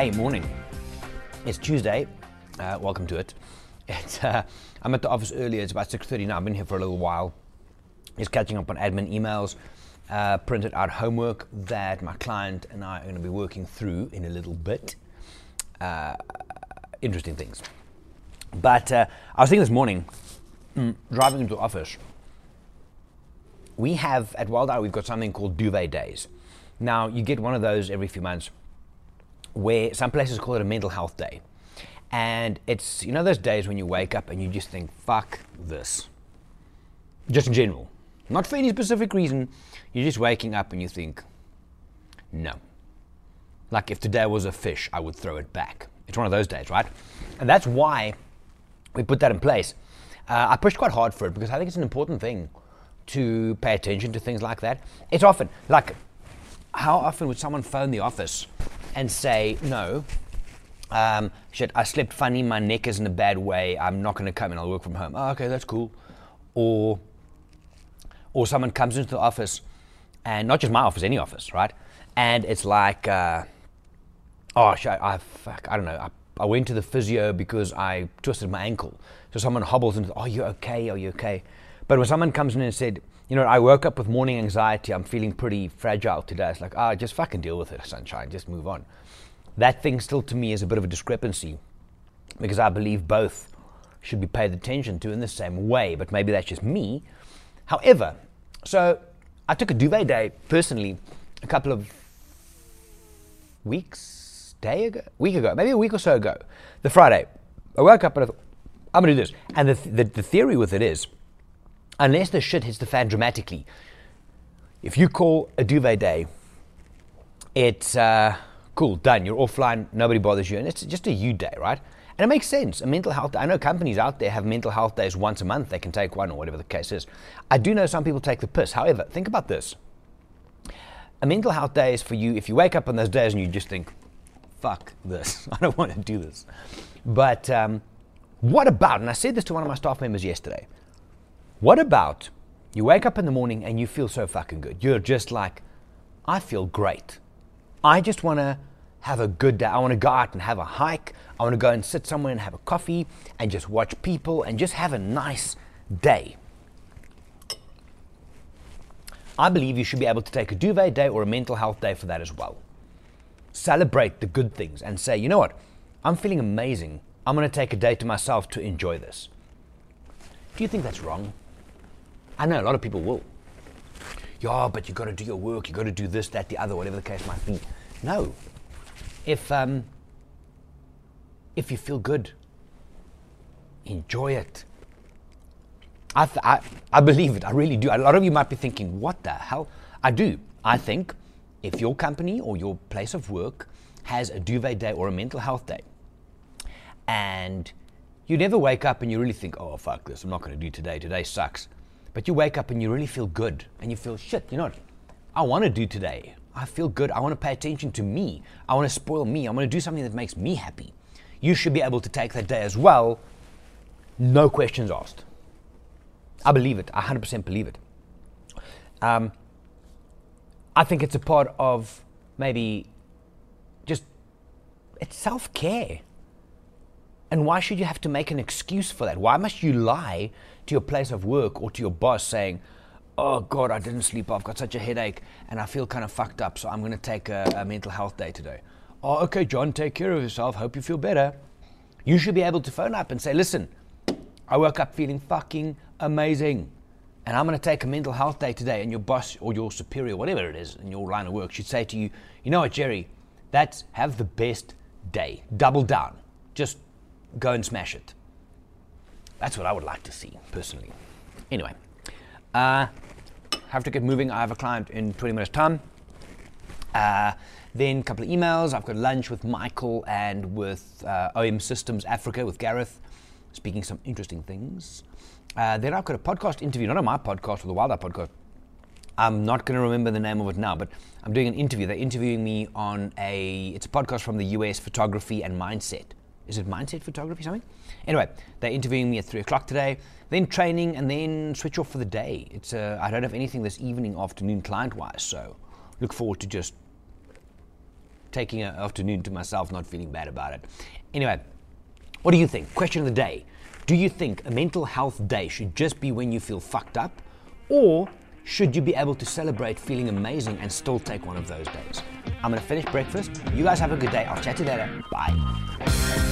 Hey, morning. It's Tuesday. Uh, welcome to it. Uh, I'm at the office earlier. It's about 6:30 now. I've been here for a little while. Just catching up on admin emails. Uh, printed out homework that my client and I are going to be working through in a little bit. Uh, interesting things. But uh, I was thinking this morning, mm, driving into the office. We have at Wild Eye we've got something called duvet days. Now you get one of those every few months where some places call it a mental health day. And it's, you know, those days when you wake up and you just think, fuck this. Just in general. Not for any specific reason. You're just waking up and you think, no. Like if today was a fish, I would throw it back. It's one of those days, right? And that's why we put that in place. Uh, I pushed quite hard for it because I think it's an important thing to pay attention to things like that. It's often, like, how often would someone phone the office and say, no, um, shit, I slept funny, my neck is in a bad way, I'm not going to come in, I'll work from home. Oh, okay, that's cool. Or, or someone comes into the office, and not just my office, any office, right? And it's like, uh, oh, shit, I, fuck, I don't know, I, I went to the physio because I twisted my ankle. So someone hobbles into, oh, you okay? Are you okay? But when someone comes in and said, you know, I woke up with morning anxiety, I'm feeling pretty fragile today. It's like, ah, just fucking deal with it, sunshine, just move on that thing still to me is a bit of a discrepancy because I believe both should be paid attention to in the same way, but maybe that's just me. However, so I took a duvet day personally a couple of weeks, day ago, week ago, maybe a week or so ago, the Friday. I woke up and I thought, I'm gonna do this. And the, the, the theory with it is, unless the shit hits the fan dramatically, if you call a duvet day, it's, uh, cool, done. You're offline, nobody bothers you, and it's just a you day, right? And it makes sense. A mental health. Day, I know companies out there have mental health days once a month. They can take one or whatever the case is. I do know some people take the piss. However, think about this. A mental health day is for you if you wake up on those days and you just think, "Fuck this. I don't want to do this." But um, what about? And I said this to one of my staff members yesterday. What about you wake up in the morning and you feel so fucking good? You're just like, I feel great. I just want to have a good day. I want to go out and have a hike. I want to go and sit somewhere and have a coffee and just watch people and just have a nice day. I believe you should be able to take a duvet day or a mental health day for that as well. Celebrate the good things and say, you know what? I'm feeling amazing. I'm going to take a day to myself to enjoy this. Do you think that's wrong? I know a lot of people will. Yeah, but you got to do your work. You got to do this, that, the other, whatever the case might be. No, if um, if you feel good, enjoy it. I, th- I, I believe it. I really do. A lot of you might be thinking, what the hell? I do. I think if your company or your place of work has a duvet day or a mental health day, and you never wake up and you really think, oh, fuck this, I'm not going to do today. Today sucks. But you wake up and you really feel good and you feel, shit, you know what? I want to do today. I feel good. I want to pay attention to me. I want to spoil me. I want to do something that makes me happy. You should be able to take that day as well, no questions asked. I believe it. I 100% believe it. Um, I think it's a part of maybe just it's self care. And why should you have to make an excuse for that? Why must you lie to your place of work or to your boss saying, oh God, I didn't sleep. I've got such a headache and I feel kind of fucked up. So I'm going to take a, a, mental health day today. Oh, okay, John, take care of yourself. Hope you feel better. You should be able to phone up and say, listen, I woke up feeling fucking amazing. And I'm going to take a mental health day today. And your boss or your superior, whatever it is in your line of work, should say to you, you know what, Gerry, that's have the best day. Double down. Just go and smash it. That's what I would like to see, personally. Anyway, uh, have to get moving. I have a client in 20 minutes' time. Uh, then a couple of emails. I've got lunch with Michael and with uh, OM Systems Africa with Gareth, speaking some interesting things. Uh, then I've got a podcast interview, not on my podcast or the Wild podcast. I'm not going to remember the name of it now, but I'm doing an interview. They're interviewing me on a. It's a podcast from the US, photography and mindset. Is it mindset photography something? Anyway, they're interviewing me at three o'clock today then training, and then switch off for the day. It's uh, I don't have anything this evening, afternoon, client-wise, so look forward to just taking an afternoon to myself, not feeling bad about it. Anyway, what do you think? Question of the day. Do you think a mental health day should just be when you feel fucked up? Or should you be able to celebrate feeling amazing and still take one of those days? I'm gonna finish breakfast. You guys have a good day. I'll chat to you later. Bye.